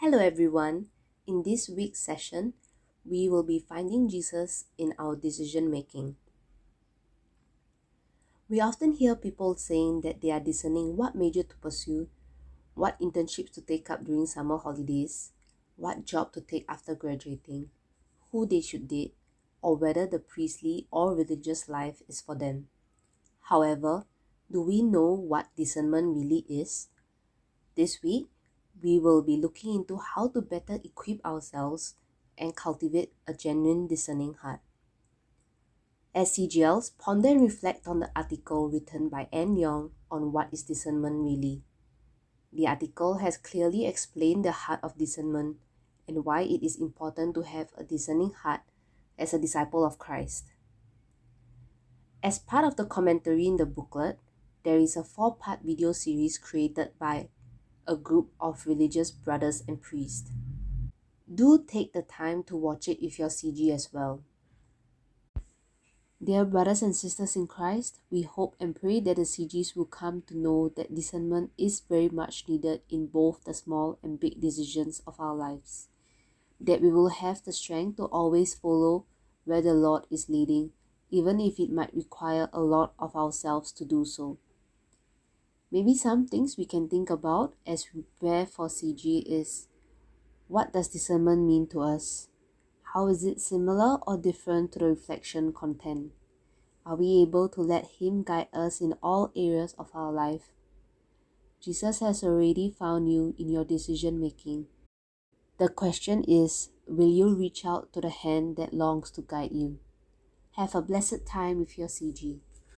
Hello, everyone. In this week's session, we will be finding Jesus in our decision making. We often hear people saying that they are discerning what major to pursue, what internships to take up during summer holidays, what job to take after graduating, who they should date, or whether the priestly or religious life is for them. However, do we know what discernment really is? This week, we will be looking into how to better equip ourselves and cultivate a genuine discerning heart. As CGLs, ponder and reflect on the article written by Anne Young on what is discernment really. The article has clearly explained the heart of discernment and why it is important to have a discerning heart as a disciple of Christ. As part of the commentary in the booklet, there is a four part video series created by a group of religious brothers and priests. Do take the time to watch it with your CG as well. Dear brothers and sisters in Christ, we hope and pray that the CGs will come to know that discernment is very much needed in both the small and big decisions of our lives. That we will have the strength to always follow where the Lord is leading, even if it might require a lot of ourselves to do so. Maybe some things we can think about as we prepare for CG is what does discernment mean to us? How is it similar or different to the reflection content? Are we able to let Him guide us in all areas of our life? Jesus has already found you in your decision making. The question is will you reach out to the hand that longs to guide you? Have a blessed time with your CG.